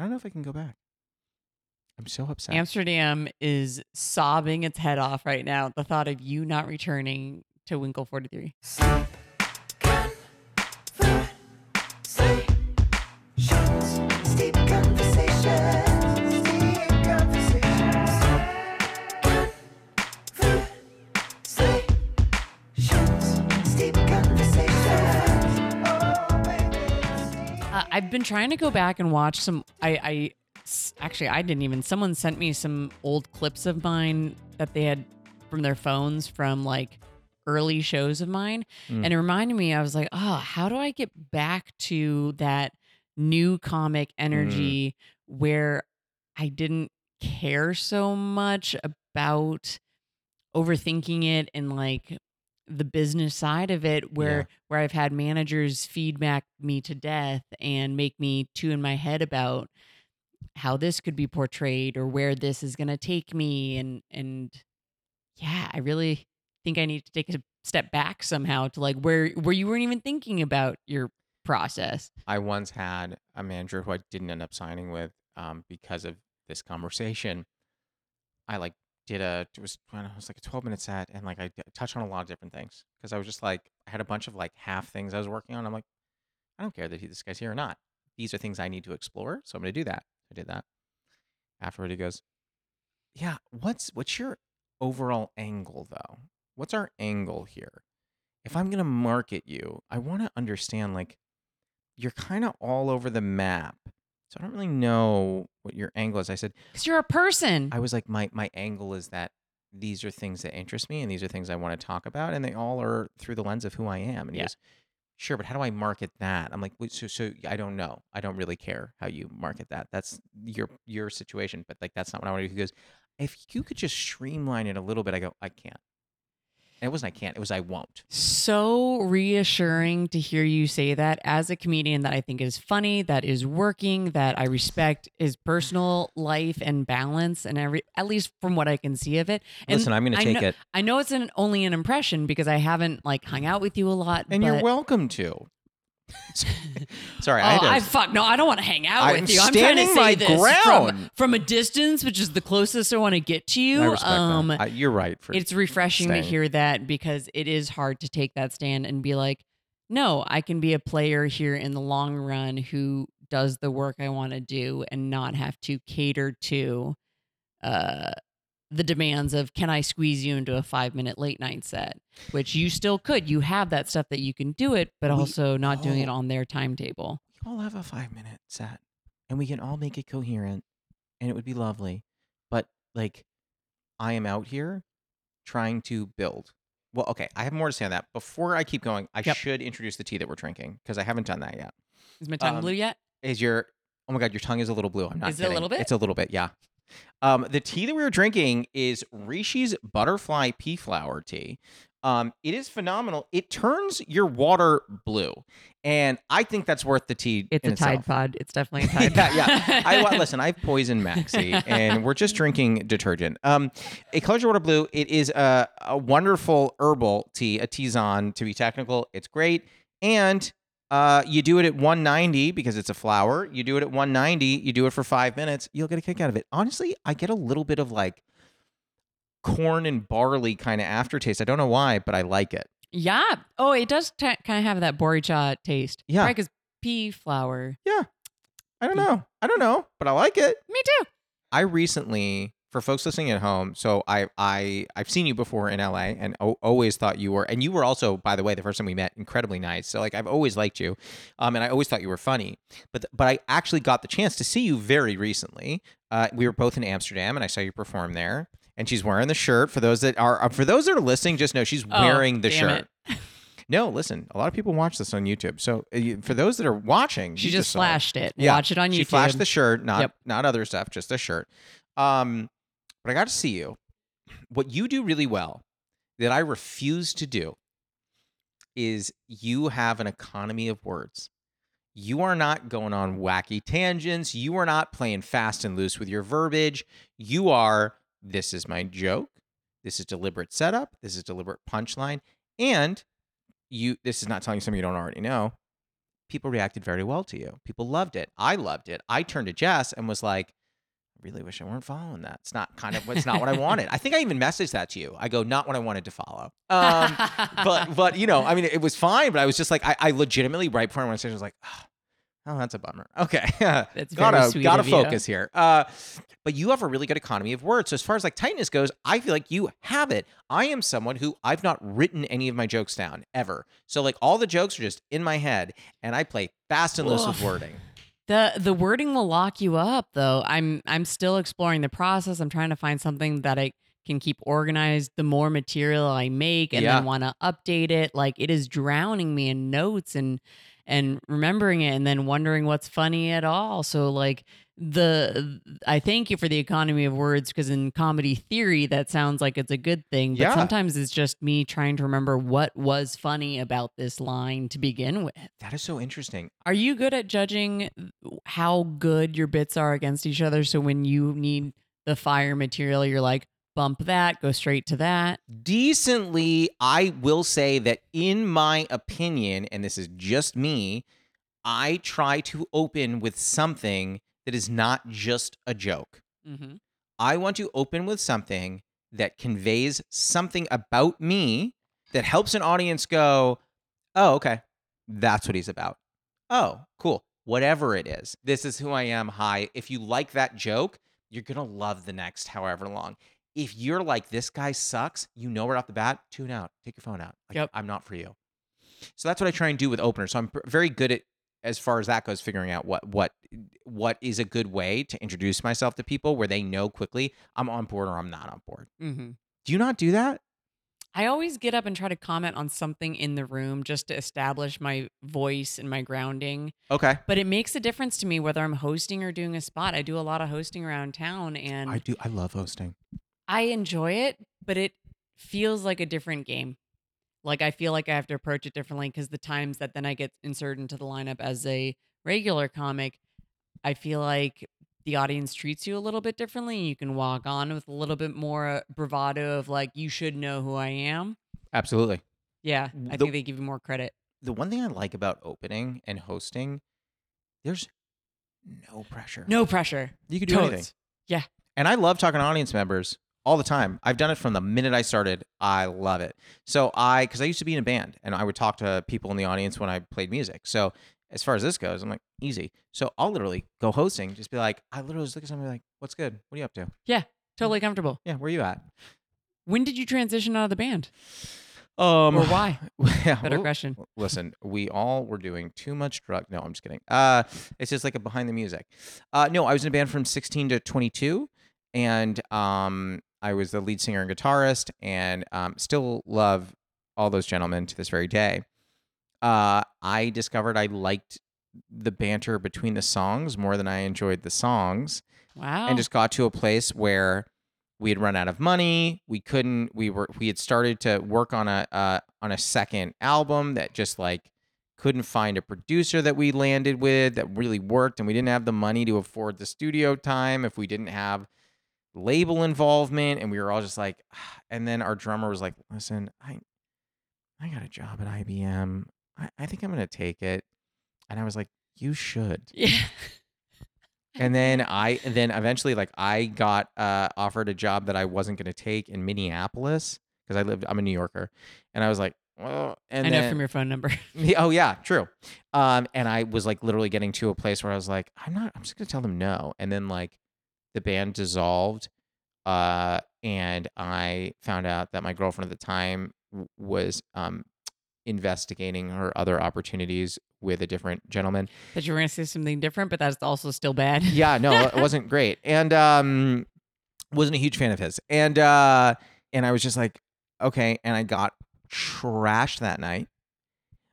I don't know if I can go back. I'm so upset. Amsterdam is sobbing its head off right now at the thought of you not returning to Winkel 43. I've been trying to go back and watch some. I actually I didn't even. Someone sent me some old clips of mine that they had from their phones from like early shows of mine, Mm. and it reminded me. I was like, oh, how do I get back to that new comic energy where I didn't care so much about overthinking it and like the business side of it where Yeah. where I've had managers feedback me to death and make me two in my head about how this could be portrayed or where this is going to take me and and yeah, I really think I need to take a step back somehow to like where where you weren't even thinking about your process. I once had a manager who I didn't end up signing with um, because of this conversation. I like did a it was I it was like a 12 minute set and like I touched on a lot of different things because I was just like I had a bunch of like half things I was working on. I'm like I don't care that he, this guy's here or not. These are things I need to explore, so I'm going to do that. I did that. Afterward, he goes, "Yeah, what's what's your overall angle though? What's our angle here? If I'm going to market you, I want to understand like you're kind of all over the map. So I don't really know what your angle is. I said, Cuz you're a person. I was like, my my angle is that these are things that interest me and these are things I want to talk about, and they all are through the lens of who I am. And he Yeah. goes, Sure, but how do I market that? I'm like, Wait, so so I don't know. I don't really care how you market that. That's your your situation, but like that's not what I want to do. He goes, If you could just streamline it a little bit, I go, I can't. It wasn't I can't, it was I won't. so reassuring to hear you say that as a comedian that I think is funny, that is working, that I respect his personal life and balance and every at least from what I can see of it. And Listen, I'm gonna I take know, it. I know it's an, only an impression because I haven't like hung out with you a lot. And but, you're welcome to. Sorry, Oh, I to I fuck no! I don't want to hang out I'm with you. I'm trying to standing say my this from, ground. from a distance, which is the closest I want to get to you. Um. I, you're right. For it's refreshing to hear that because it is hard to take that stand and be like, no, I can be a player here in the long run who does the work I want to do and not have to cater to uh, the demands of can I squeeze you into a five minute late night set, which you still could. You have that stuff that you can do it, but We also not doing it on their timetable. we all have a five minute set, and we can all make it coherent, and it would be lovely. But like, I am out here trying to build. Well, okay, I have more to say on that. Before I keep going, I Yep. should introduce the tea that we're drinking because I haven't done that yet. Is my tongue Um, blue yet? Is your oh my god, your tongue is a little blue. I'm not Is it a little bit? It's a little bit, yeah. Um, the tea that we were drinking is Rishi's butterfly pea flower tea. Um, it is phenomenal. It turns your water blue, and I think that's worth the tea. It's a Tide. Pod. It's definitely a Tide yeah, Pod. yeah. I listen. I've poisoned Maxi, and we're just drinking detergent. Um, it colors your water blue. It is a, a wonderful herbal tea, a tisane to be technical. It's great, and uh, you do it at 190 because it's a flower. You do it at 190. You do it for five minutes. You'll get a kick out of it. Honestly, I get a little bit of like corn and barley kind of aftertaste. I don't know why, but I like it. Yeah. Oh, it does t- kind of have that boricha taste. Yeah. Right, because pea flour. Yeah. I don't know. I don't know, but I like it. Me too. I recently, for folks listening at home, so I I I've seen you before in LA and o- always thought you were, and you were also, by the way, the first time we met, incredibly nice. So like I've always liked you, um, and I always thought you were funny. But th- but I actually got the chance to see you very recently. Uh, we were both in Amsterdam, and I saw you perform there. And she's wearing the shirt. For those that are for those that are listening, just know she's Oh, wearing the shirt. No, listen, a lot of people watch this on YouTube. So uh, for those that are watching, She just it. flashed it. Yeah, Watch it on YouTube. She flashed the shirt, not Yep. not other stuff, just the shirt. Um, but I got to see you. What you do really well that I refuse to do is you have an economy of words. You are not going on wacky tangents. You are not playing fast and loose with your verbiage. You are, this is my joke. This is deliberate setup. This is deliberate punchline. And you, this is not telling you something you don't already know. people reacted very well to you. People loved it. I loved it. I turned to Jess and was like, really wish I weren't following that. It's not kind of it's not what I wanted. I think I even messaged that to you. I go, not what I wanted to follow. Um, but but you know, I mean, it was fine. But I was just like, I, I legitimately right before I went I was like, oh, oh, that's a bummer. Okay, That's gotta sweet gotta of you. focus here. Uh, but you have a really good economy of words. So as far as like tightness goes, I feel like you have it. I am someone who I've not written any of my jokes down ever. So like all the jokes are just in my head, and I play fast and loose with wording. The the wording will lock you up though. I'm I'm still exploring the process. I'm trying to find something that I can keep organized the more material I make and Yeah. then want to update it. Like it is drowning me in notes and and remembering it and then wondering what's funny at all. So like the I thank you for the economy of words because in comedy theory that sounds like it's a good thing, but Yeah. sometimes it's just me trying to remember what was funny about this line to begin with. That is so interesting. Are you good at judging how good your bits are against each other? So when you need the fire material, you're like, bump that, go straight to that. decently i will say that in my opinion and this is just me i try to open with something that is not just a joke Mm-hmm. i want to open with something that conveys something about me that helps an audience go oh okay that's what he's about oh cool whatever it is this is who i am hi if you like that joke you're gonna love the next however long if you're like this guy sucks, you know right off the bat, tune out, take your phone out. Like, Yep. I'm not for you. So that's what I try and do with openers. So I'm very good at as far as that goes, figuring out what what what is a good way to introduce myself to people where they know quickly I'm on board or I'm not on board. Mm-hmm. Do you not do that? I always get up and try to comment on something in the room just to establish my voice and my grounding. Okay. But it makes a difference to me whether I'm hosting or doing a spot. I do a lot of hosting around town and I do. I love hosting. I enjoy it, but it feels like a different game. Like I feel like I have to approach it differently because the times that then I get inserted into the lineup as a regular comic, I feel like the audience treats you a little bit differently. You can walk on with a little bit more bravado of like, you should know who I am. Absolutely. Yeah, I The- think they give you more credit. The one thing I like about opening and hosting, there's no pressure. No pressure. You can do anything. Yeah. And I love talking to audience members all the time. I've done it from the minute I started. I love it. So I, because I used to be in a band and I would talk to people in the audience when I played music. So as far as this goes, I'm like, easy. So I'll literally go hosting, just be like, I literally just look at somebody like, what's good? What are you up to? Yeah, totally comfortable. Yeah, where are you at? When did you transition out of the band? Um, or why? yeah, Better well, question. Listen, we all were doing too much drug. No, I'm just kidding. Uh, it's just like a behind the music. Uh, no, I was in a band from 16 to 22, and um, I was the lead singer and guitarist, and um, still love all those gentlemen to this very day. Uh, I discovered I liked the banter between the songs more than I enjoyed the songs Wow. and just got to a place where we had run out of money. We couldn't. We were. We had started to work on a uh, on a second album that just like couldn't find a producer that we landed with that really worked, and we didn't have the money to afford the studio time if we didn't have label involvement, and we were all just like. And then our drummer was like, "Listen, I I got a job at IBM. I, I think I'm gonna take it." And I was like, "You should." yeah. and then I and then eventually like I got uh offered a job that I wasn't going to take in Minneapolis because I lived I'm a New Yorker and I was like well and I know then, from your phone number. Oh yeah true um and I was like literally getting to a place where I was like I'm not I'm just going to tell them no and then like the band dissolved uh and I found out that my girlfriend at the time w- was um investigating her other opportunities with a different gentleman that you were going to say something different, but that's also still bad. yeah, no, it wasn't great. And um wasn't a huge fan of his. And uh and I was just like, okay, and I got trashed that night.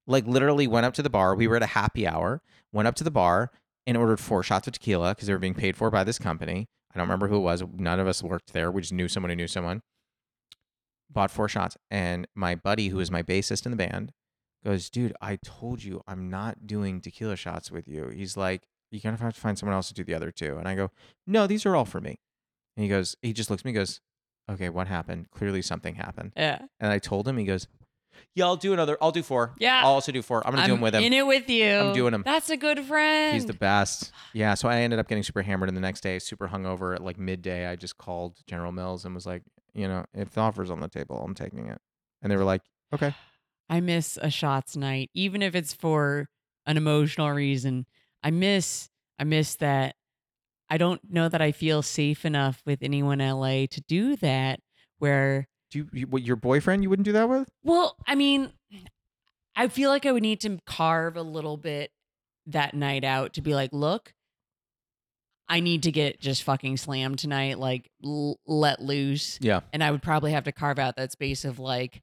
Like literally went up to the bar. We were at a happy hour, went up to the bar and ordered four shots of tequila because they were being paid for by this company. I don't remember who it was. None of us worked there. We just knew someone who knew someone. Bought four shots. And my buddy, who is my bassist in the band, goes, dude, I told you I'm not doing tequila shots with you. He's like, you're gonna have to find someone else to do the other two. And I go, no, these are all for me. And he goes, he just looks at me, and goes, okay, what happened? Clearly something happened. Yeah. And I told him, he goes, Yeah, I'll do another. I'll do four. Yeah. I'll also do four. I'm gonna do I'm them with him. in it with you. I'm doing 'em. That's a good friend. He's the best. Yeah. So I ended up getting super hammered, and the next day, super hungover at like midday, I just called General Mills and was like, you know, if the offer's on the table, I'm taking it. And they were like, okay. I miss a shots night, even if it's for an emotional reason. I miss I miss that I don't know that I feel safe enough with anyone in LA to do that where Do you, you what, your boyfriend? You wouldn't do that with? well, I mean, I feel like I would need to carve a little bit that night out to be like, look, I need to get just fucking slammed tonight, like l- let loose. Yeah. And I would probably have to carve out that space of like,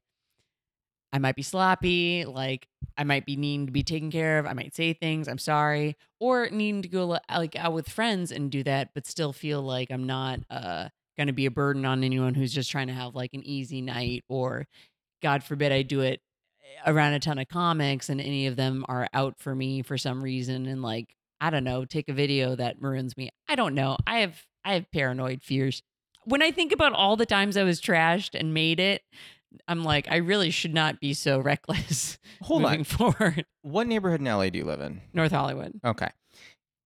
I might be sloppy, like I might be needing to be taken care of. I might say things, I'm sorry, or needing to go like out with friends and do that, but still feel like I'm not uh going to be a burden on anyone who's just trying to have like an easy night, or God forbid I do it around a ton of comics and any of them are out for me for some reason and like I don't know, take a video that maroons me. I don't know. I have I have paranoid fears. When I think about all the times I was trashed and made it, I'm like, I really should not be so reckless Hold moving on. forward. What neighborhood in LA do you live in? North Hollywood. Okay.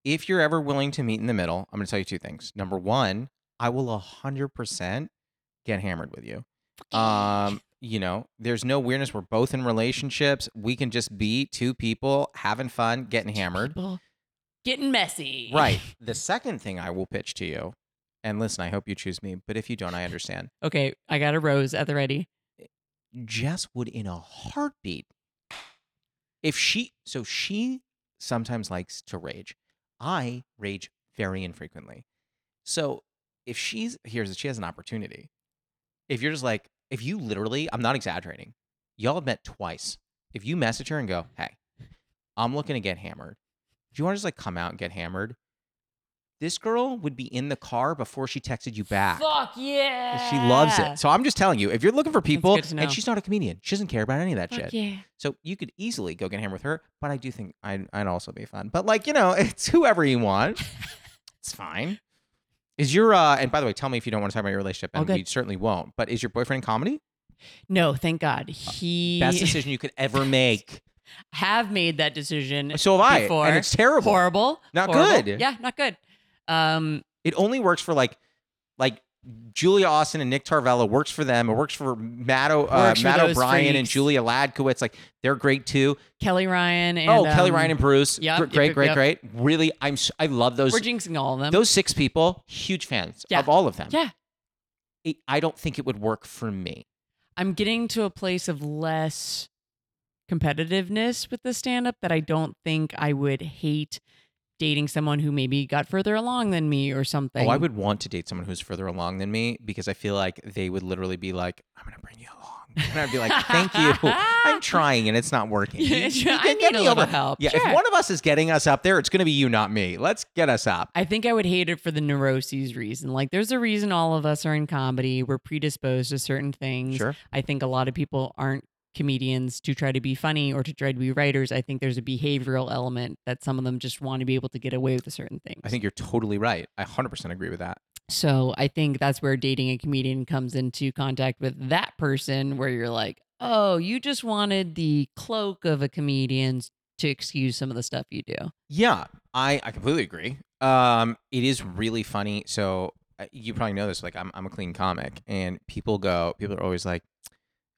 If you're ever willing to meet in the middle, I'm going to tell you two things. Number one, I will 100% get hammered with you. Um, you know, there's no weirdness. We're both in relationships. We can just be two people having fun, getting hammered. People getting messy. Right. The second thing I will pitch to you, and listen, I hope you choose me, but if you don't, I understand. Okay, I got a rose at the ready. Jess would in a heartbeat. If she, so she sometimes likes to rage. I rage very infrequently. So if she's, here's, she has an opportunity. If you're just like, if you literally, I'm not exaggerating, y'all have met twice. If you message her and go, hey, I'm looking to get hammered. Do you want to just like come out and get hammered? This girl would be in the car before she texted you back. Fuck yeah. She loves it. So I'm just telling you, if you're looking for people, good to know. and she's not a comedian, she doesn't care about any of that shit. yeah. So you could easily go get hammered with her, but I do think I'd, I'd also be fun. But like you know, it's whoever you want. it's fine. Is your uh? And by the way, tell me if you don't want to talk about your relationship, All and good. we certainly won't. But is your boyfriend in comedy? No, thank God. He Best decision you could ever make. have made that decision. So have I, before. and it's terrible. Horrible. Not Horrible. good. Yeah, not good. Um, It only works for like, like Julia Austin and Nick Tarvella works for them. It works for Matt, o, uh, Works Matt O'Brien and. Julia Ladkowitz. Like they're great too. Kelly Ryan and oh, Kelly um, Ryan and Bruce. Gr- great, yep, great, yep. great. Really, I'm. I love those. We're jinxing all of them. Those six people, huge fans Yeah. of all of them. yeah. It- I don't think it would work for me. I'm getting to a place of less competitiveness with the stand up that I don't think I would hate dating someone who maybe got further along than me or something. Oh, I would want to date someone who's further along than me because I feel like they would literally be like, "I'm gonna bring you along," and I'd be like, "Thank you, I'm trying and it's not working." Yeah, You- I need a little over- help. Yeah, Sure. if one of us is getting us up there, it's gonna be you, not me. Let's get us up. I think I would hate it for the neuroses reason. Like, there's a reason all of us are in comedy. We're predisposed to certain things. Sure. I think a lot of people aren't comedians to try to be funny or to try to be writers. I think there's a behavioral element that some of them just want to be able to get away with a certain things. I think you're totally right. I 100% agree with that. So I think that's where dating a comedian comes into contact with that person where you're like, oh, you just wanted the cloak of a comedian to excuse some of the stuff you do. Yeah, I, I completely agree. Um, it is really funny. So uh, you probably know this. Like, I'm I'm a clean comic, and people go. People are always like,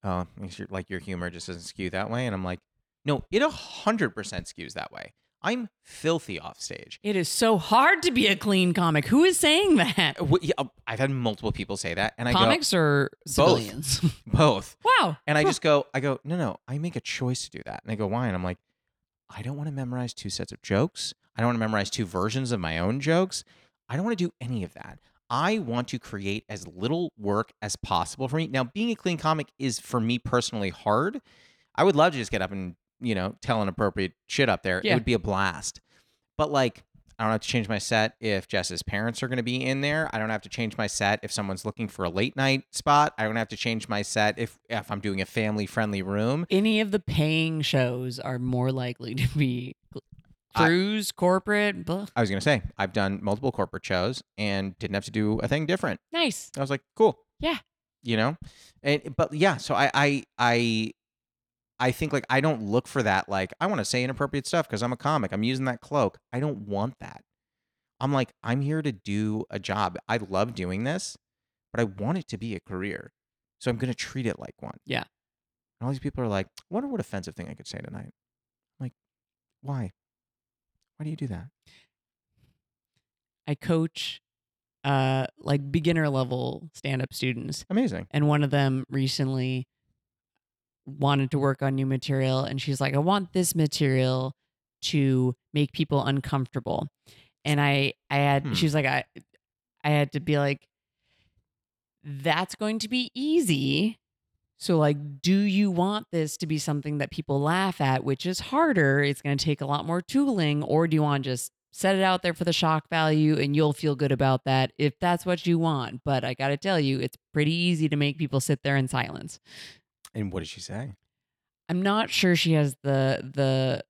"Oh, makes your, like your humor just doesn't skew that way." And I'm like, "No, it a hundred percent skews that way. I'm filthy off stage. It is so hard to be a clean comic. Who is saying that? Uh, wh- yeah, I've had multiple people say that, and I Comics or civilians? go both. wow. And I just go, I go, no, no, I make a choice to do that. And they go, why? And I'm like, I don't want to memorize two sets of jokes. I don't want to memorize two versions of my own jokes. I don't want to do any of that. I want to create as little work as possible for me. Now, being a clean comic is for me personally hard. I would love to just get up and, you know, tell inappropriate shit up there. It would be a blast. But like, I don't have to change my set if Jess's parents are going to be in there. I don't have to change my set if someone's looking for a late night spot. I don't have to change my set if if I'm doing a family friendly room. Any of the paying shows are more likely to be I- cruise, corporate. Blah. I was going to say I've done multiple corporate shows and didn't have to do a thing different. Nice. I was like, cool. Yeah. You know? And but yeah, so I I I I think like I don't look for that. Like I want to say inappropriate stuff because I'm a comic. I'm using that cloak. I don't want that. I'm like I'm here to do a job. I love doing this, but I want it to be a career. So I'm gonna treat it like one. Yeah. And all these people are like, wonder what offensive thing I could say tonight. I'm like, why? Why do you do that? I coach uh like beginner level stand up students Amazing. and one of them recently wanted to work on new material and she's like I want this material to make people uncomfortable. And I I had Hmm. she was like I I had to be like that's going to be easy. So like do you want this to be something that people laugh at which is harder, it's going to take a lot more tooling or do you want to just set it out there for the shock value and you'll feel good about that if that's what you want. But I got to tell you it's pretty easy to make people sit there in silence. And what did she say? I'm not sure she has the the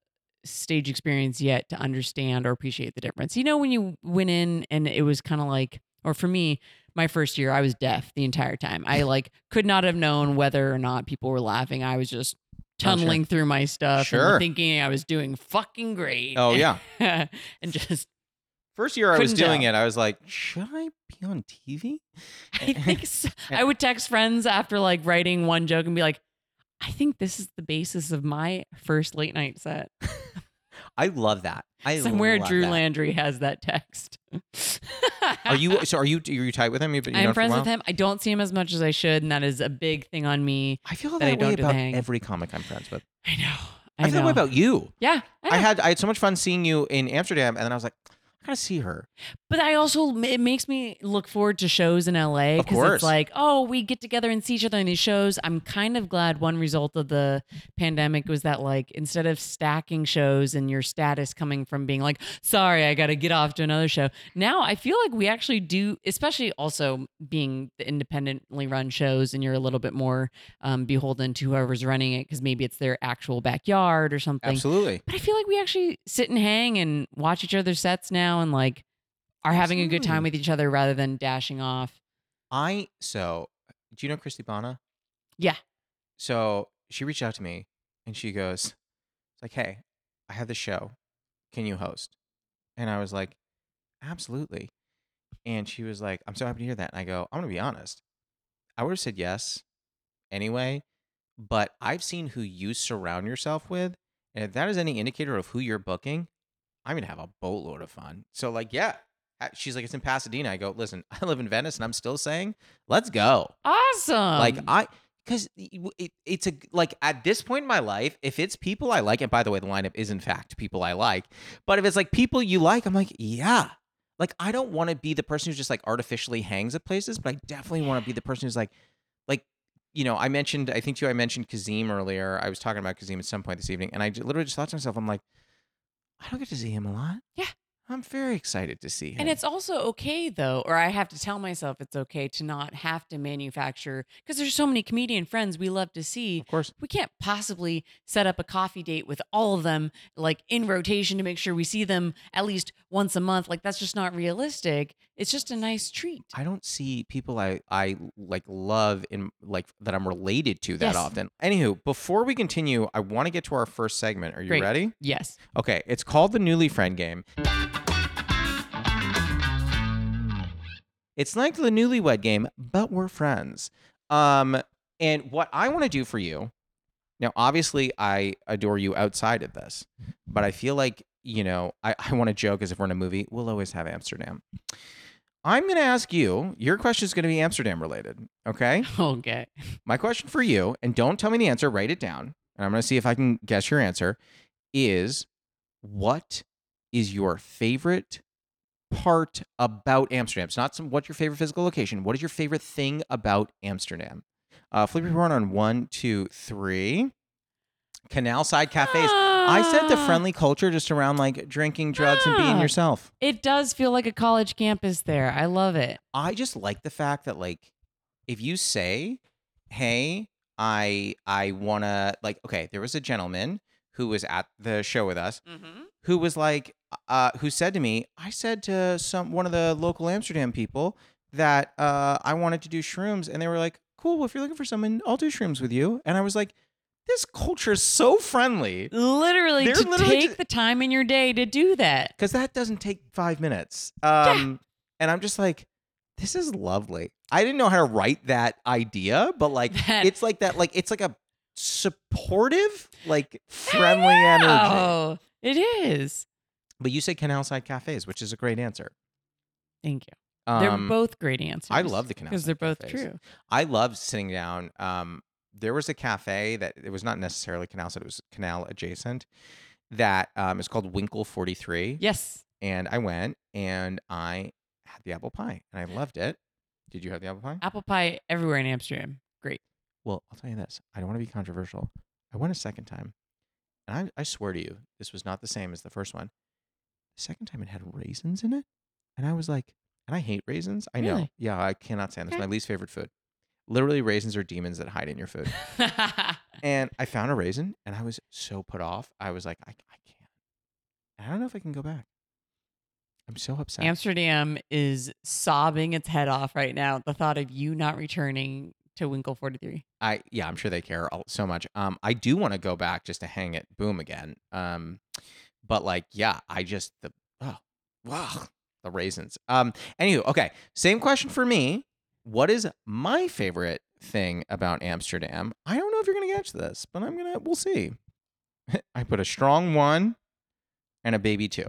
stage experience yet to understand or appreciate the difference. You know, when you went in and it was kind of like, or for me, my first year, I was deaf the entire time. I like could not have known whether or not people were laughing. I was just Oh, sure. tunneling through my stuff Sure. and thinking I was doing fucking great. Oh yeah. and just First year I was doing tell. it, I was like, should I be on TV? I think so. I would text friends after like writing one joke and be like, I think this is the basis of my first late night set. I love that. I Somewhere Drew that. Landry has that text. Are you so? Are you? Are you tight with him? I'm friends with him. I don't see him as much as I should, and that is a big thing on me. I feel that, that I way don't do about every comic I'm friends with. I know. I, I, feel that way about you. yeah. I know. had I had so much fun seeing you in Amsterdam, and then I was like, I see her. But I also it makes me look forward to shows in LA Of because course. it's like, oh, we get together and see each other in these shows. I'm kind of glad one result of the pandemic was that like instead of stacking shows and your status coming from being like, sorry, I got to get off to another show. Now I feel like we actually do, especially also being the independently run shows, and you're a little bit more um, beholden to whoever's running it because maybe it's their actual backyard or something. Absolutely. But I feel like we actually sit and hang and watch each other's sets now and like are having a good time with each other rather than dashing off. I so do you know Christy Bana? Yeah. So she reached out to me and she goes, It's like, hey, I have this show. Can you host? And I was like, Absolutely. And she was like, I'm so happy to hear that. And I go, I'm gonna be honest. I would have said yes anyway, but I've seen who you surround yourself with. And if that is any indicator of who you're booking, I'm gonna have a boatload of fun. So like, yeah. She's like, it's in Pasadena. I go, listen, I live in Venice and I'm still saying, let's go Awesome. like I because it, it's a like at this point in my life, if it's people I like, and by the way, the lineup is in fact people I like, but if it's like people you like, I'm like, yeah. Like I don't want to be the person who just like artificially hangs at places, but I definitely want to be the person who's like, like, you know, I mentioned, I think too, I mentioned Kazim earlier. I was talking about Kazim at some point this evening, and I literally just thought to myself, I'm like, I don't get to see him a lot. Yeah. I'm very excited to see him. and it's also okay though, or I have to tell myself it's okay to not have to manufacture because there's so many comedian friends we love to see. of course. We can't possibly set up a coffee date with all of them like in rotation to make sure we see them at least once a month. Like that's just not realistic. It's just a nice treat. I don't see people I I like love in like that I'm related to that Yes. often. Anywho, before we continue, I want to get to our first segment. Are you Great. ready? Yes. Okay, it's called the Newly Friend Game. It's like the Newlywed Game, but we're friends. Um, and what I want to do for you now, obviously, I adore you outside of this, but I feel like you know I, I want to joke as if we're in a movie. We'll always have Amsterdam. I'm going to ask you. Your question is going to be Amsterdam related. Okay. Okay. My question for you, and don't tell me the answer, write it down. And I'm going to see if I can guess your answer, is what is your favorite part about Amsterdam? It's not some what's your favorite physical location. What is your favorite thing about Amsterdam? Uh, flip your horn on one, two, three. Canal side cafes. I said the Ah. friendly culture just around like drinking, drugs, and being Ah. yourself. It does feel like a college campus there. I love it. I just like the fact that like if you say, "Hey, I I want to like okay, there was a gentleman who was at the show with us Mm-hmm. who was like uh who said to me, I said to some one of the local Amsterdam people that uh I wanted to do shrooms and they were like, "Cool, well, if you're looking for someone, I'll do shrooms with you." And I was like, this culture is so friendly Literally They're to literally take ju- the time in your day to do that. because that doesn't take five minutes. Um, and I'm just like, this is lovely. I didn't know how to write that idea, but like, That- it's like that. Like, it's like a supportive, like friendly energy. Oh, it is. But you say canal side cafes, which is a great answer. Thank you. They're Um, both great answers. I love the canal because they're both cafes. true. I love sitting down. Um, there was a cafe that it was not necessarily canal side; it was canal adjacent. That um, is called Winkel Forty Three. Yes. And I went and I had the apple pie and I loved it. Did you have the apple pie? Apple pie everywhere in Amsterdam. Great. Well, I'll tell you this. I don't want to be controversial. I went a second time, and I, I swear to you, this was not the same as the first one. The second time, it had raisins in it, and I was like, and I hate raisins. I know. Really? Yeah, I cannot stand. This. Okay. my least favorite food. Literally, raisins are demons that hide in your food. And I found a raisin, and I was so put off. I was like, I, I can't. I don't know if I can go back. I'm so upset. Amsterdam is sobbing its head off right now at the thought of you not returning to Winkel 43. I yeah, I'm sure they care all- so much. Um, I do want to go back just to hang it Boom again. Um, but like, yeah, I just the oh wow the raisins. Um, anywho, okay, same question for me. What is my favorite thing about Amsterdam? I don't know if you're gonna catch this, but I'm gonna. We'll see. I put a strong one and a baby two.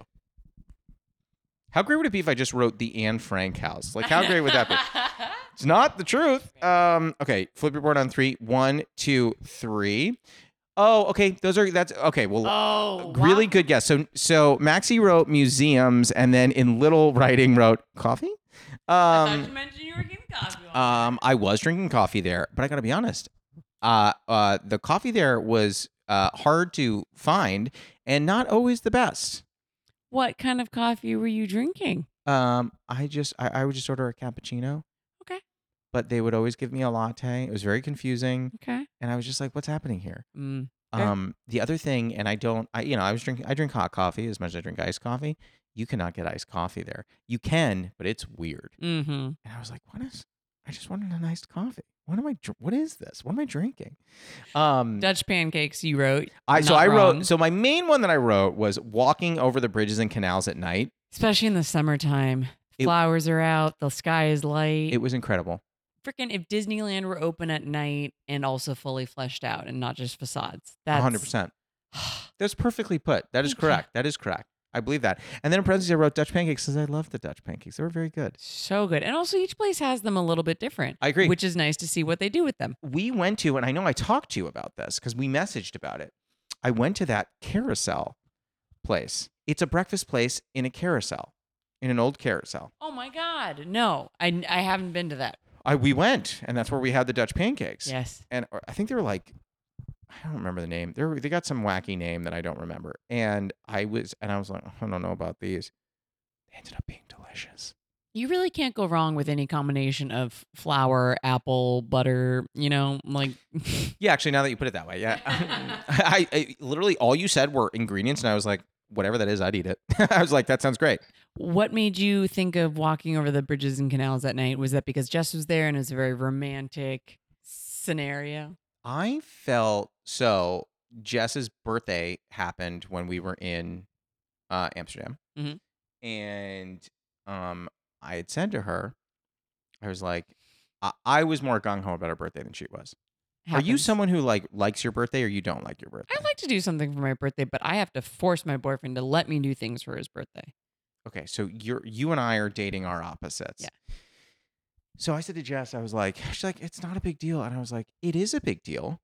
How great would it be if I just wrote the Anne Frank house? Like, how great would that be? It's not the truth. Um, okay, flip your board on three. One, two, three. Oh, okay. Those are that's okay. Well, oh, really wow. good guess. So, so Maxi wrote museums, and then in little writing wrote coffee. I thought you Um, mentioned you were getting coffee. um, I was drinking coffee there, but I gotta be honest. Uh, uh, the coffee there was uh hard to find and not always the best. what kind of coffee were you drinking? Um, I just I, I would just order a cappuccino. But they would always give me a latte. It was very confusing. Okay. and I was just like, "What's happening here?" Mm. Okay. Um, the other thing, and I don't, I you know, I was drinking, I drink hot coffee as much as I drink iced coffee. You cannot get iced coffee there. You can, but it's weird. Mm-hmm. And I was like, "What is?" I just wanted an iced coffee. What am I? dr- What is this? What am I drinking? Um, Dutch pancakes you wrote. I so I wrong. wrote. So my main one that I wrote was walking over the bridges and canals at night. Especially in the summertime. It- Flowers are out, the sky is light. It was incredible. Freaking if Disneyland were open at night and also fully fleshed out and not just facades. That's hundred percent. That's perfectly put. That is correct. That is correct. I believe that. And then in parentheses, I wrote Dutch pancakes because I love the Dutch pancakes. They were very good. So good. And also each place has them a little bit different. I agree. Which is nice to see what they do with them. we went to, and I know I talked to you about this because we messaged about it. I went to that carousel place. It's a breakfast place in a carousel, in an old carousel. Oh my God. No, I, I haven't been to that. I we went, and that's where we had the Dutch pancakes. Yes. And uh, I think they were like, I don't remember the name. They were, they got some wacky name that I don't remember. And I was, and I was like, I don't know about these. They ended up being delicious. You really can't go wrong with any combination of flour, apple, butter, you know, like Yeah, actually, now that you put it that way, yeah. I, I literally all you said were ingredients, and I was like, whatever that is, I'd eat it. I was like, that sounds great. What made you think of walking over the bridges and canals at night? Was that because Jess was there and it was a very romantic scenario? I felt so. Jess's birthday happened when we were in uh, Amsterdam, Mhm. and um, I had said to her, I was like, I, I was more gung ho about her birthday than she was. Are you someone who like likes your birthday or you don't like your birthday? I'd like to do something for my birthday, but I have to force my boyfriend to let me do things for his birthday. Okay, so you're you and I are dating our opposites. Yeah. So I said to Jess, I was like, she's like, it's not a big deal, and I was like, it is a big deal.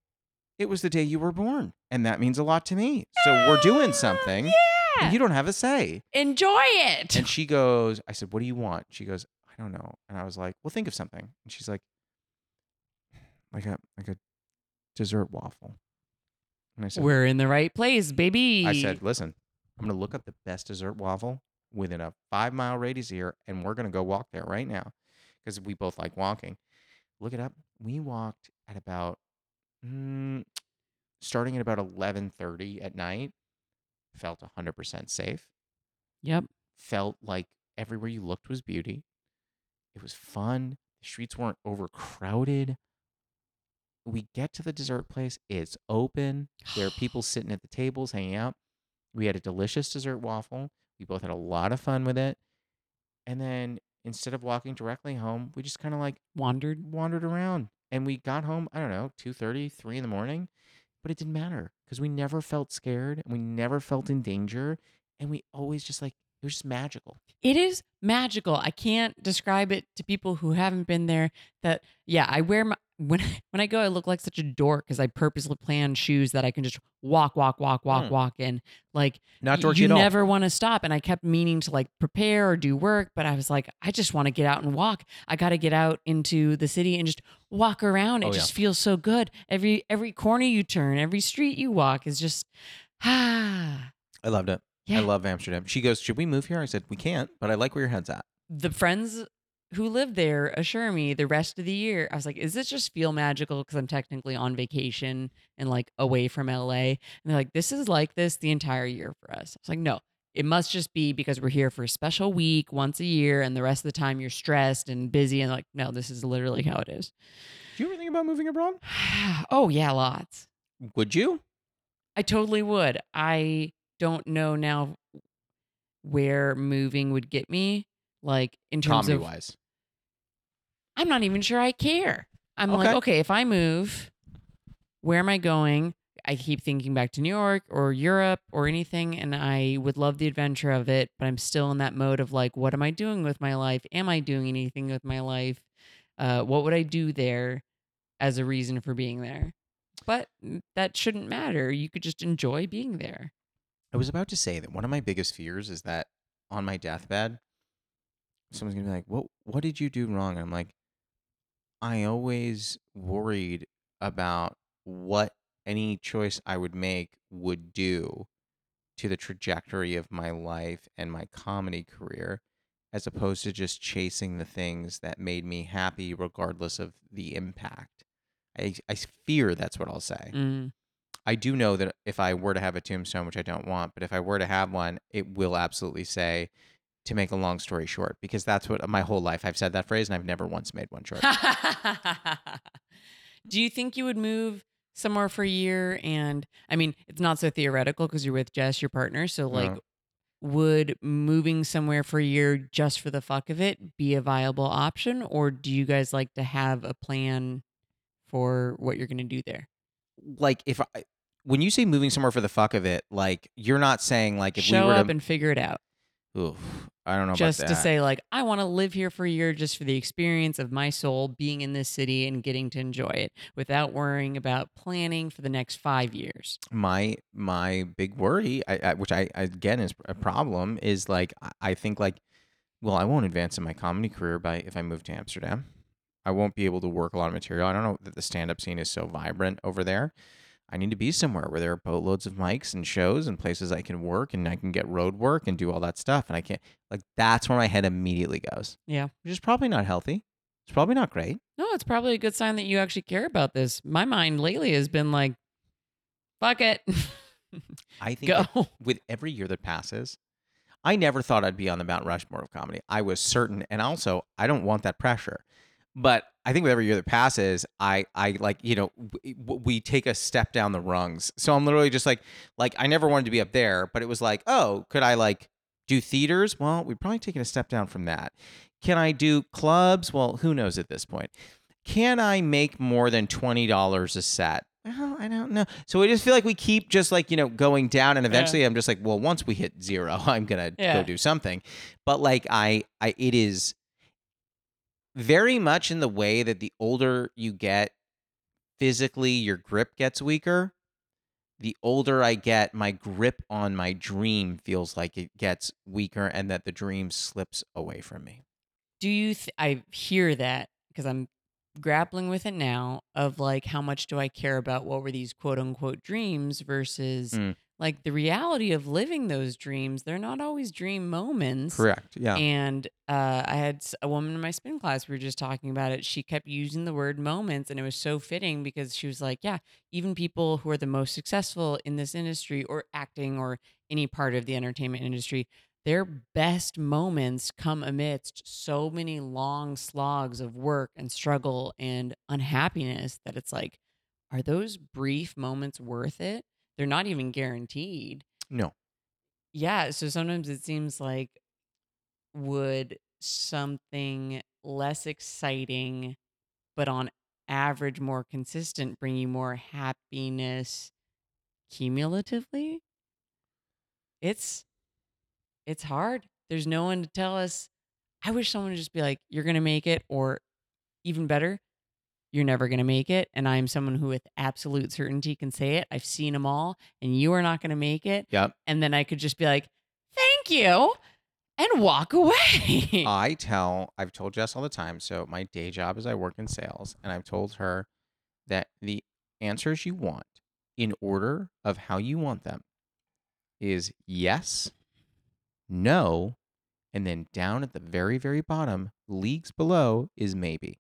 It was the day you were born, and that means a lot to me. So we're doing something, Yeah. and you don't have a say. Enjoy it. And she goes, I said, what do you want? She goes, I don't know. And I was like, well, think of something. And she's like, like a like a dessert waffle. And I said, We're in the right place, baby. I said, listen, I'm going to look up the best dessert waffle within a five mile radius here, and we're going to go walk there right now because we both like walking. Look it up. We walked at about, mm, starting at about 11:30 at night. Felt 100% safe. Yep. Felt like everywhere you looked was beauty. It was fun. The streets weren't overcrowded. we get to the dessert place. It's open. There are people sitting at the tables hanging out. We had a delicious dessert waffle. We both had a lot of fun with it. And then instead of walking directly home, we just kind of like Wandered. wandered around and we got home i don't know 2.30 3 in the morning but it didn't matter because we never felt scared and we never felt in danger and we always just like it was just magical It is magical. I can't describe it to people who haven't been there. That yeah, I wear my when when I go, I look like such a dork because I purposely plan shoes that I can just walk, walk, walk, walk, Mm. walk in. Like not dorky you at all never want to stop. And I kept meaning to like prepare or do work, but I was like, I just want to get out and walk. I got to get out into the city and just walk around. It Oh, yeah. just feels so good. Every every corner you turn, every street you walk is just ah. i loved it Yeah. i love amsterdam she goes should we move here i said we can't but i like where your head's at the friends who live there assure me the rest of the year, I was like, is this just feel magical because I'm technically on vacation and like away from LA? And they're like, this is like this the entire year for us. I was like, no, it must just be because we're here for a special week once a year and the rest of the time you're stressed and busy. And like, no, this is literally how it is. do you ever think about moving abroad oh, yeah, lots. would you I totally would. I don't know now where moving would get me. Like in terms comedy of wise I'm not even sure I care. I'm like, Okay. okay, if I move, where am I going? I keep thinking back to New York or Europe or anything, and I would love the adventure of it, but I'm still in that mode of like, what am I doing with my life? Am I doing anything with my life? Uh, what would I do there as a reason for being there? But that shouldn't matter. You could just enjoy being there. I was about to say that one of my biggest fears is that on my deathbed, someone's gonna be like, "What? What did you do wrong?" And I'm like, I always worried about what any choice I would make would do to the trajectory of my life and my comedy career, as opposed to just chasing the things that made me happy, regardless of the impact. I I fear that's what I'll say. Mm. I do know that if I were to have a tombstone, which I don't want, but if I were to have one, it will absolutely say, to make a long story short, because that's what my whole life I've said that phrase and I've never once made one short. Do you think you would move somewhere for a year? And I mean, it's not so theoretical because you're with Jess, your partner. So, like, No. would moving somewhere for a year just for the fuck of it be a viable option? Or do you guys like to have a plan for what you're going to do there? like if I, when you say moving somewhere for the fuck of it, like you're not saying like if Show we were up to, and figure it out. Oof, I don't know just to say, like, I want to live here for a year just for the experience of my soul being in this city and getting to enjoy it without worrying about planning for the next five years. my my big worry, I, I, which I again is a problem, is like I- I think like, well, I won't advance in my comedy career by if I move to Amsterdam. I won't be able to work a lot of material. I don't know that the stand up scene is so vibrant over there. I need to be somewhere where there are boatloads of mics and shows and places I can work and I can get road work and do all that stuff. And I can't like that's where my head immediately goes, Yeah. which is probably not healthy. It's probably not great. No, it's probably a good sign that you actually care about this. My mind lately has been like, fuck it. I think Go. with every year that passes, I never thought I'd be on the Mount Rushmore of comedy. I was certain, and also I don't want that pressure. But I think with every year that passes, I I like you know we, we take a step down the rungs. So I'm literally just like like I never wanted to be up there, but it was like oh could I like do theaters? Well, we've probably taken a step down from that. Can I do clubs? Well, who knows at this point. Can I make more than twenty dollars a set? Well, I don't know. So I just feel like we keep just like you know going down, and eventually I'm just like, well, once we hit zero, I'm gonna Yeah. go do something. But like I, I it is very much in the way that the older you get, physically your grip gets weaker. The older I get, my grip on my dream feels like it gets weaker, and that the dream slips away from me. Do you, th- I hear that because I'm grappling with it now of like, how much do I care about what were these quote unquote dreams versus Mm. Like the reality of living those dreams? They're not always dream moments. Correct. Yeah. And uh, I had a woman in my spin class. We were just talking about it. She kept using the word moments, and it was so fitting because she was like, "Yeah, even people who are the most successful in this industry, or acting, or any part of the entertainment industry, their best moments come amidst so many long slogs of work and struggle and unhappiness that it's like." are those brief moments worth it? They're not even guaranteed. No. Yeah, so sometimes it seems like would something less exciting but on average more consistent bring you more happiness cumulatively? It's it's hard. There's no one to tell us. I wish someone would just be like, "You're gonna make it," or even better, "You're never gonna make it." And I am someone who, with absolute certainty, can say it. I've seen them all, and you are not gonna make it. Yep. And then I could just be like, "Thank you," and walk away. I tell, I've told Jess all the time. So my day job is I work in sales, and I've told her that the answers you want in order of how you want them is yes, no, and then down at the very, very bottom, leagues below, is maybe.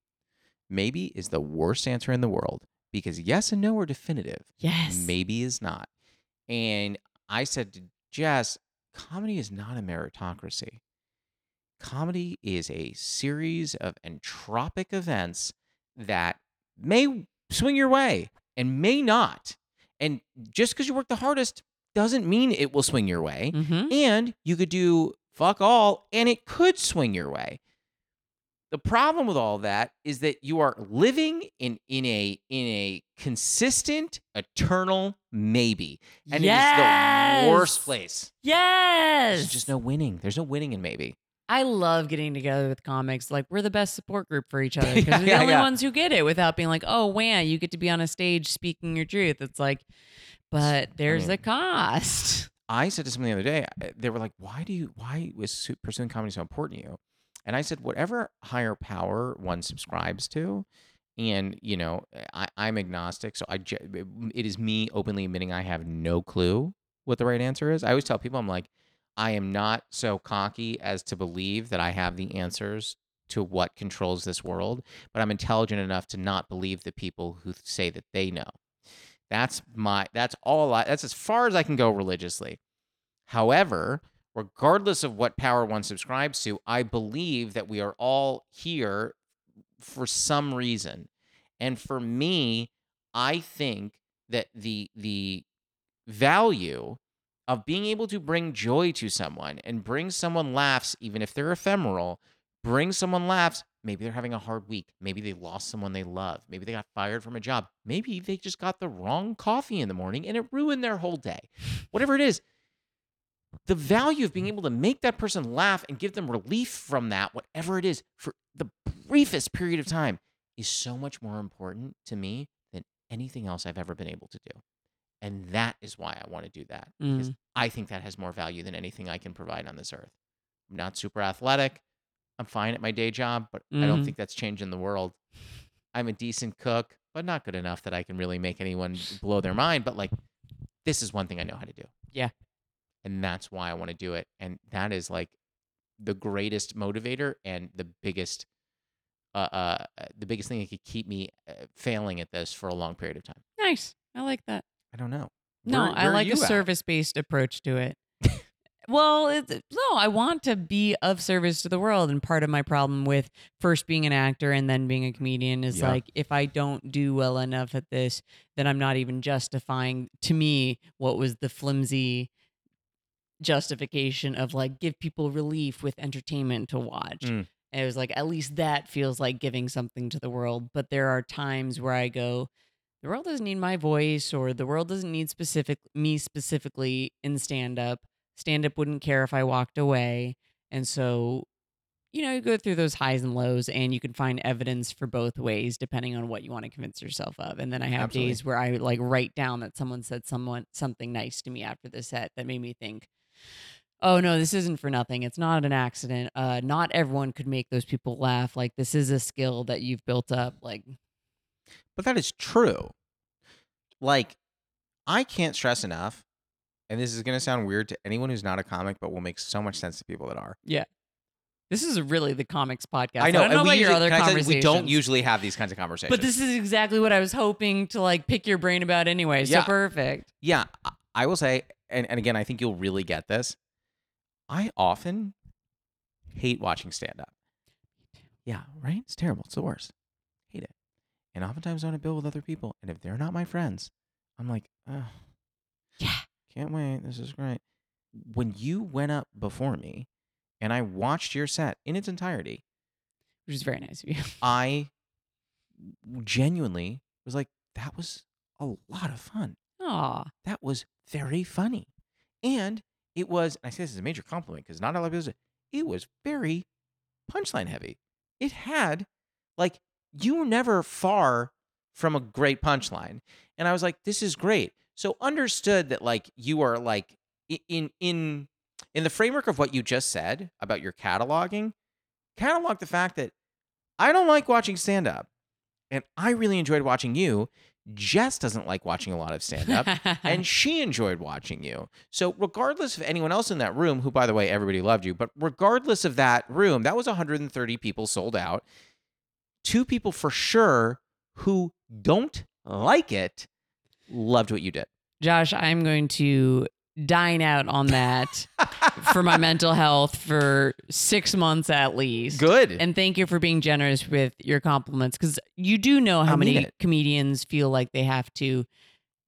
Maybe is the worst answer in the world because yes and no are definitive. yes. Maybe is not. And I said to Jess, comedy is not a meritocracy. Comedy is a series of entropic events that may swing your way and may not. And just because you work the hardest doesn't mean it will swing your way. Mm-hmm. And you could do fuck all and it could swing your way. The problem with all that is that you are living in in a in a consistent eternal maybe. And it is the worst place. Yes. There's just no winning. There's no winning in maybe. I love getting together with comics. Like we're the best support group for each other because Yeah, we're the yeah, only yeah. ones who get it without being like, "Oh, wow, you get to be on a stage speaking your truth." It's like, but there's a mean- cost. I said to someone the other day, uh, they were like, "Why do you? Why was pursuing comedy so important to you?" And I said, "Whatever higher power one subscribes to, and you know, eh, I, I'm agnostic, so I ge- eh, it is me openly admitting I have no clue what the right answer is. I always tell people, I'm like, I am not so cocky as to believe that I have the answers to what controls this world, but I'm intelligent enough to not believe the people who say that they know. That's my that's all I that's as far as I can go religiously. However, regardless of what power one subscribes to, I believe that we are all here for some reason. And for me, I think that the the value of being able to bring joy to someone and bring someone laughs even if they're ephemeral, bring someone laughs Maybe they're having a hard week. Maybe they lost someone they love. Maybe they got fired from a job. Maybe they just got the wrong coffee in the morning and it ruined their whole day. Whatever it is, the value of being able to make that person laugh and give them relief from that, whatever it is, for the briefest period of time, is so much more important to me than anything else I've ever been able to do. And that is why I want to do that. Because I think that has more value than anything I can provide on this earth. I'm not super athletic. I'm fine at my day job, but I don't Mhm. think that's changing the world. I'm a decent cook, but not good enough that I can really make anyone blow their mind. But like, this is one thing I know how to do. Yeah. And that's why I want to do it. And that is like the greatest motivator and the biggest, uh, uh, uh, the biggest thing that could keep me uh, failing at this for a long period of time. Nice. I like that. I don't know. No, Where- I where are like a service based approach to it. well, it's, no, I want to be of service to the world. And part of my problem with first being an actor and then being a comedian is Yeah. like, if I don't do well enough at this, then I'm not even justifying to me what was the flimsy justification of like give people relief with entertainment to watch. Mm. And it was like, at least that feels like giving something to the world. But there are times where I go, the world doesn't need my voice or the world doesn't need specific me specifically in stand up. Stand up wouldn't care if I walked away. And so, you know, you go through those highs and lows and you can find evidence for both ways depending on what you want to convince yourself of. And then I have Absolutely. days where I like write down that someone said someone something nice to me after the set that made me think, oh no, this isn't for nothing. It's not an accident. Uh, not everyone could make those people laugh. Like this is a skill that you've built up. Like But that is true. Like, I can't stress enough, and this is going to sound weird to anyone who's not a comic, but will make so much sense to people that are. Yeah this is really the comics podcast. I know. I don't know and we your other can I tell you, conversations. we don't usually have these kinds of conversations. But this is exactly what I was hoping to like pick your brain about anyway. So Yeah. perfect. yeah, I will say, and, and again, I think you'll really get this. I often hate watching stand up. Yeah, right? It's terrible. It's the worst. Hate it. and oftentimes i on a bill with other people. And if they're not my friends, I'm like, oh, Yeah. can't wait. This is great. When you went up before me and I watched your set in its entirety, Which is very nice of you. I genuinely was like, that was a lot of fun. Aw. That was very funny. And it was, and I say this is a major compliment because not a lot of people say it was very punchline heavy. It had, like, you were never far from a great punchline. And I was like, this is great. So understood that, like, you are like in in in the framework of what you just said about your cataloging, catalog the fact that I don't like watching stand up. And I really enjoyed watching you. Jess doesn't like watching a lot of stand up and she enjoyed watching you. So, regardless of anyone else in that room, who, by the way, everybody loved you, but regardless of that room, that was 130 people sold out. Two people for sure who don't like it loved what you did. Josh, I'm going to dine out on that for my mental health for six months at least. Good. And thank you for being generous with your compliments because you do know how I mean many it. comedians feel like they have to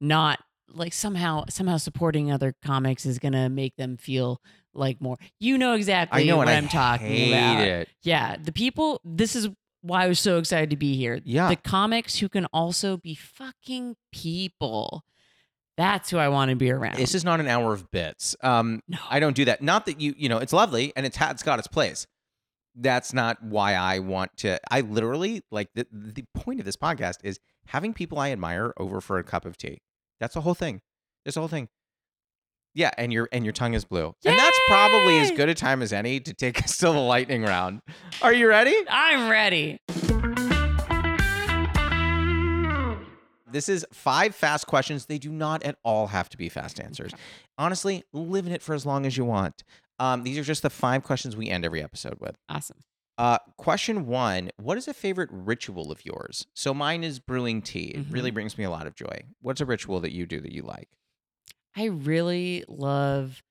not like somehow somehow supporting other comics is gonna make them feel like more. You know exactly I know, what and I I'm talking about. it. Yeah, the people. This is why I was so excited to be here. Yeah. the comics who can also be fucking people. That's who I want to be around. This is not an hour of bits. Um, no, I don't do that. Not that you, you know, it's lovely and it's it's got its place. That's not why I want to. I literally like the the point of this podcast is having people I admire over for a cup of tea. That's the whole thing. That's the whole thing. Yeah, and your and your tongue is blue, and that's probably as good a time as any to take us to the lightning round. Are you ready? I'm ready. This is five fast questions. They do not at all have to be fast answers. Honestly, live in it for as long as you want. Um, these are just the five questions we end every episode with. Awesome. Uh, question one What is a favorite ritual of yours? So mine is brewing tea. It really brings me a lot of joy. What's a ritual that you do that you like? I really love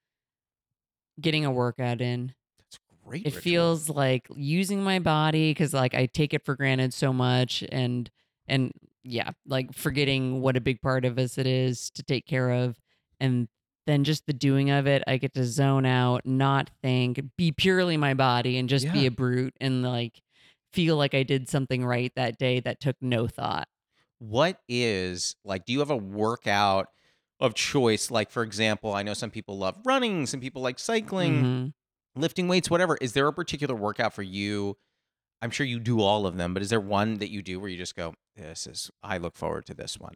getting a workout in. That's great. It ritual. feels like using my body because like I take it for granted so much and and yeah, like forgetting what a big part of us it is to take care of. And then just the doing of it, I get to zone out, not think, be purely my body and just be a brute and like feel like I did something right that day that took no thought. What is like? Do you have a workout of choice? Like, for example, I know some people love running, some people like cycling. Mhm. lifting weights, whatever. Is there a particular workout for you? I'm sure you do all of them, but is there one that you do where you just go, "This is I look forward to this one."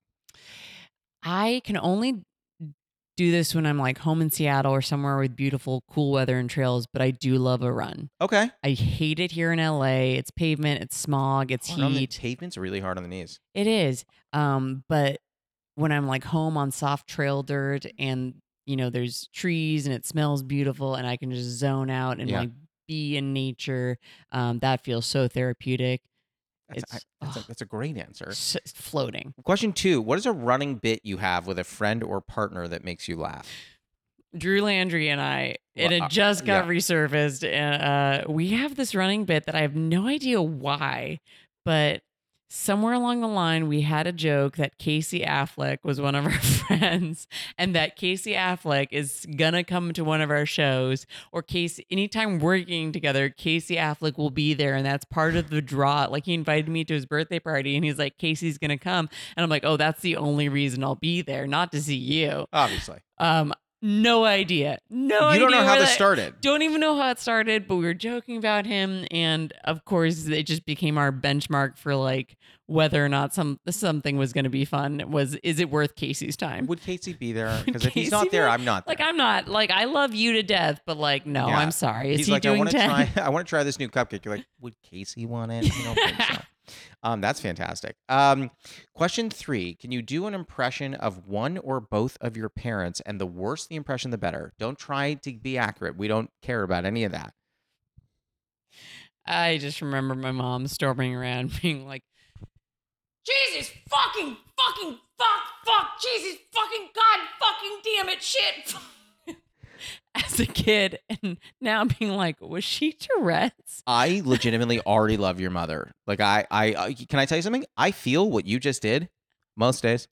I can only do this when I'm like home in Seattle or somewhere with beautiful, cool weather and trails, but I do love a run. Okay. I hate it here in LA. It's pavement, it's smog, it's Hard on the heat. pavement's really hard on the knees. It is. Um, but when I'm like home on soft trail dirt and you know there's trees and it smells beautiful and I can just zone out and Yeah. like be in nature, um, that feels so therapeutic. That's, It's- I, that's, a, that's a great answer. S- floating. Question two: What is a running bit you have with a friend or partner that makes you laugh? Drew Landry and I, it had just got yeah. resurfaced. And uh, we have this running bit that I have no idea why, but somewhere along the line, we had a joke that Casey Affleck was one of our friends and that Casey Affleck is going to come to one of our shows. Or Casey, anytime we're working together, Casey Affleck will be there. And that's part of the draw. Like he invited me to his birthday party and he's like, Casey's going to come. And I'm like, oh, that's the only reason I'll be there, not to see you. Obviously, Um, no idea. No you idea. You don't know how this started. Don't even know how it started, but we were joking about him, and of course, it just became our benchmark for like whether or not some something was going to be fun. Was is it worth Casey's time? Would Casey be there? Because if he's not there? I'm not there. Like I'm not like I love you to death, but like no, Yeah. I'm sorry. Is He's he like, I doing want to try. I want to try this new cupcake. You're like, would Casey want it? I don't think so. Um, that's fantastic. Um, question three: Can you do an impression of one or both of your parents? And the worse the impression, the better. Don't try to be accurate. We don't care about any of that. I just remember my mom storming around being like, Jesus fucking fucking fuck fuck Jesus fucking god fucking damn it shit. as a kid, and now being like, was she Tourette's? I legitimately already love your mother. Like I, I, I can I tell you something? I feel what you just did most days.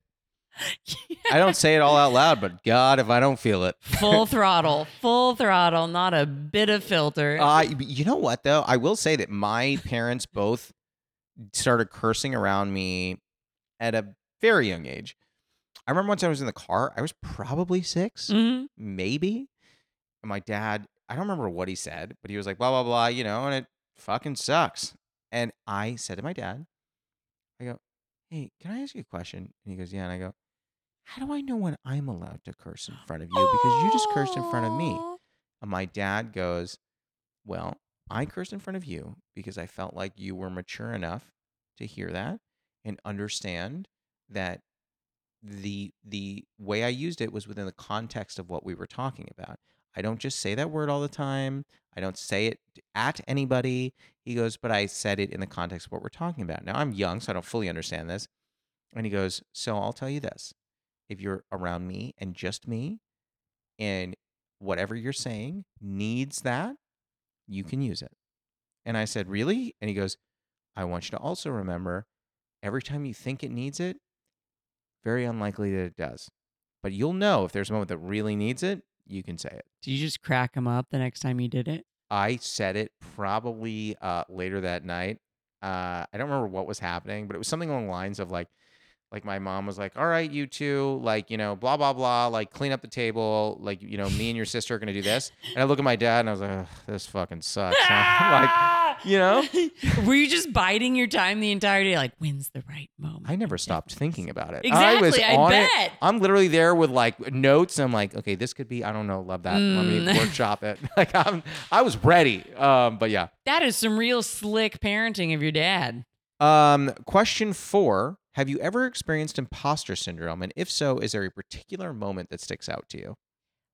I don't say it all out loud, but God, if I don't feel it, full throttle, full throttle, not a bit of filter. Uh, you know what though? I will say that my parents both started cursing around me at a very young age. I remember once I was in the car. I was probably 6 Mhm. maybe. And my dad, I don't remember what he said, but he was like, blah blah blah, you know, and it fucking sucks. And I said to my dad, I go, hey, can I ask you a question? And he goes, yeah. And I go, how do I know when I'm allowed to curse in front of you? Because you just cursed in front of me. And my dad goes, Well, I cursed in front of you because I felt like you were mature enough to hear that and understand that the the way I used it was within the context of what we were talking about. I don't just say that word all the time. I don't say it at anybody. He goes, but I said it in the context of what we're talking about. Now I'm young, so I don't fully understand this. And he goes, So I'll tell you this. If you're around me and just me, and whatever you're saying needs that, you can use it. And I said, Really? And he goes, I want you to also remember every time you think it needs it, very unlikely that it does. But you'll know if there's a moment that really needs it, you can say it. Did you just crack him up the next time you did it? I said it probably uh, later that night. Uh, I don't remember what was happening, but it was something along the lines of like, like my mom was like, "All right, you two, like you know, blah blah blah, like clean up the table, like you know, me and your sister are gonna do this." And I look at my dad and I was like, "This fucking sucks." like, you know, Were you just biding your time the entire day? Like, when's the right moment? I never stopped thinking about it. Exactly, I was I on it. bet. I'm literally there with like notes. I'm like, okay, this could be. I don't know. Love that. Let me Mm. workshop it. Like I'm. I was ready. Um, but yeah. That is some real slick parenting of your dad. Um, question four: Have you ever experienced imposter syndrome? And if so, is there a particular moment that sticks out to you?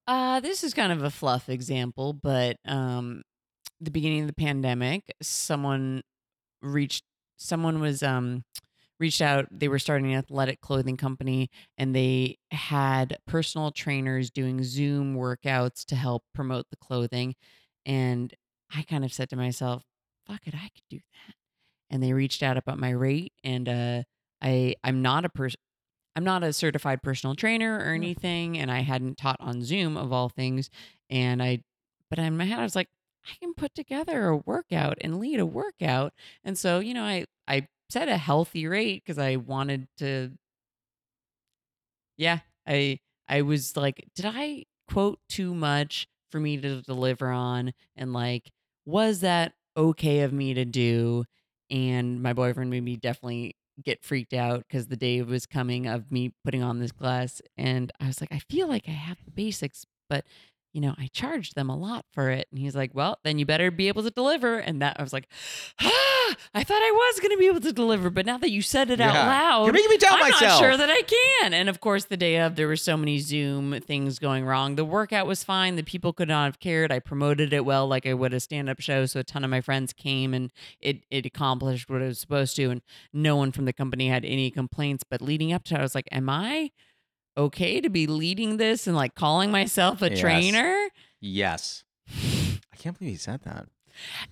Uh, this is kind of a fluff example, but um, the beginning of the pandemic, someone reached, someone was um reached out. They were starting an athletic clothing company, and they had personal trainers doing Zoom workouts to help promote the clothing. And I kind of said to myself, "Fuck it, I could do that." And they reached out about my rate, and uh, I I'm not a person. I'm not a certified personal trainer or anything, and I hadn't taught on Zoom of all things. And I, but in my head, I was like, I can put together a workout and lead a workout. And so, you know, I I set a healthy rate because I wanted to. Yeah, I I was like, did I quote too much for me to deliver on? And like, was that okay of me to do? And my boyfriend made me definitely get freaked out because the day was coming of me putting on this class. And I was like, I feel like I have the basics, but you know, I charged them a lot for it. And he's like, Well, then you better be able to deliver. And that I was like, Ah, I thought I was going to be able to deliver. But now that you said it out loud, You're making me doubt I'm myself. not sure that I can. And of course, the day of, there were so many Zoom things going wrong. The workout was fine. The people could not have cared. I promoted it well, like I would a stand up show. So a ton of my friends came and it, it accomplished what it was supposed to. And no one from the company had any complaints. But leading up to it, I was like, Am I okay to be leading this and like calling myself a Yes. trainer? Yes. I can't believe he said that.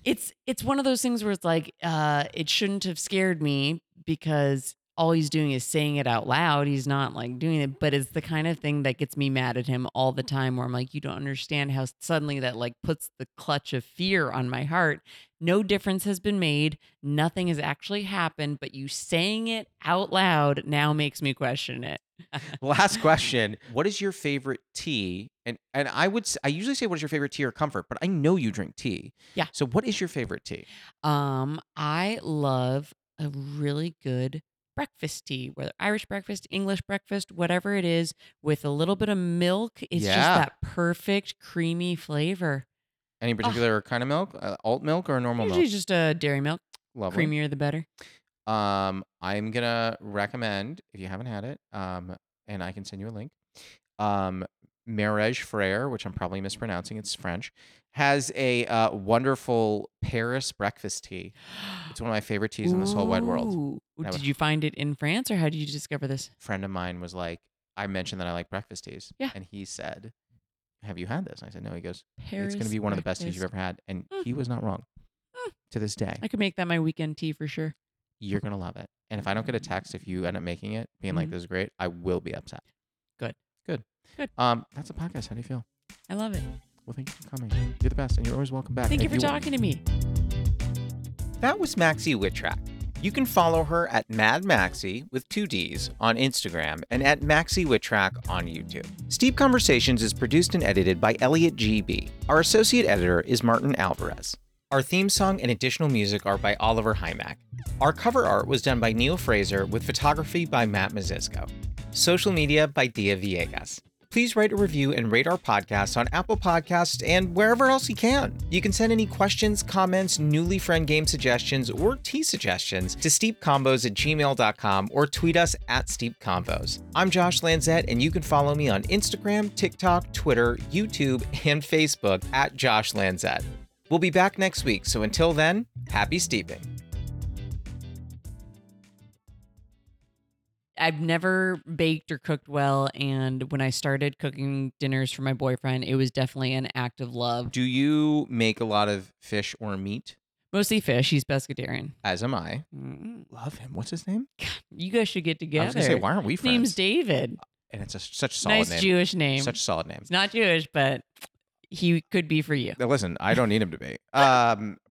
it's it's one of those things where it's like uh it shouldn't have scared me because all he's doing is saying it out loud he's not like doing it but it's the kind of thing that gets me mad at him all the time where i'm like you don't understand how suddenly that like puts the clutch of fear on my heart no difference has been made nothing has actually happened but you saying it out loud now makes me question it Last question. What is your favorite tea? And and I would s- I usually say what is your favorite tea or comfort, but I know you drink tea. Yeah. So what is your favorite tea? Um, I love a really good breakfast tea, whether Irish breakfast, English breakfast, whatever it is, with a little bit of milk. It's just Yeah. that perfect creamy flavor. Any particular kind of milk? Uh, alt milk or normal Usually milk? just a dairy milk. Lovely. Creamier the better. Um, I'm gonna recommend if you haven't had it, um, and I can send you a link. Um, Frere, which I'm probably mispronouncing, it's French, has a uh, wonderful Paris breakfast tea. It's one of my favorite teas in this whole wide world. Ooh. That Did was- you find it in France or how did you discover this? friend of mine was like, I mentioned that I like breakfast teas. Yeah. And he said, "Have you had this?" And I said, "No." He goes, Paris "It's going to be one of the best teas you've ever had," and Mm. he was not wrong. Mm. To this day, I could make that my weekend tea for sure. You're gonna love it. And if I don't get a text if you end up making it, being like, Mhm. "This is great," I will be upset. Good. Good. Good. Um, that's a podcast. How do you feel? I love it. Well, thank you for coming. You're the best, and you're always welcome back. Thank you If for talking to me. That was Maxi Witrak. You can follow her at Mad Maxie with two D's on Instagram and at Maxi Witrak on YouTube. Steep Conversations is produced and edited by Elliot GB. Our associate editor is Martin Alvarez. Our theme song and additional music are by Oliver Hymack. Our cover art was done by Neil Fraser with photography by Matt Mazisco. Social media by Dia Villegas. Please write a review and rate our podcast on Apple Podcasts and wherever else you can. You can send any questions, comments, newly friend game suggestions, or tea suggestions to steepconvos at gmail.com or tweet us at steepconvos. I'm Josh Lanzet, and you can follow me on Instagram, TikTok, Twitter, YouTube, and Facebook at Josh Lanzet. We'll be back next week, so until then, happy steeping. I've never baked or cooked well, and when I started cooking dinners for my boyfriend, it was definitely an act of love. Do you make a lot of fish or meat? Mostly fish. He's pescatarian. As am I. Mm. Love him. What's his name? You guys should get together. I was gonna say, why aren't we friends? His name's David. and it's a, such a solid Nice name. Jewish name. Such a solid name. It's not Jewish, but he could be for you. Now, listen, I don't need him to be. Um,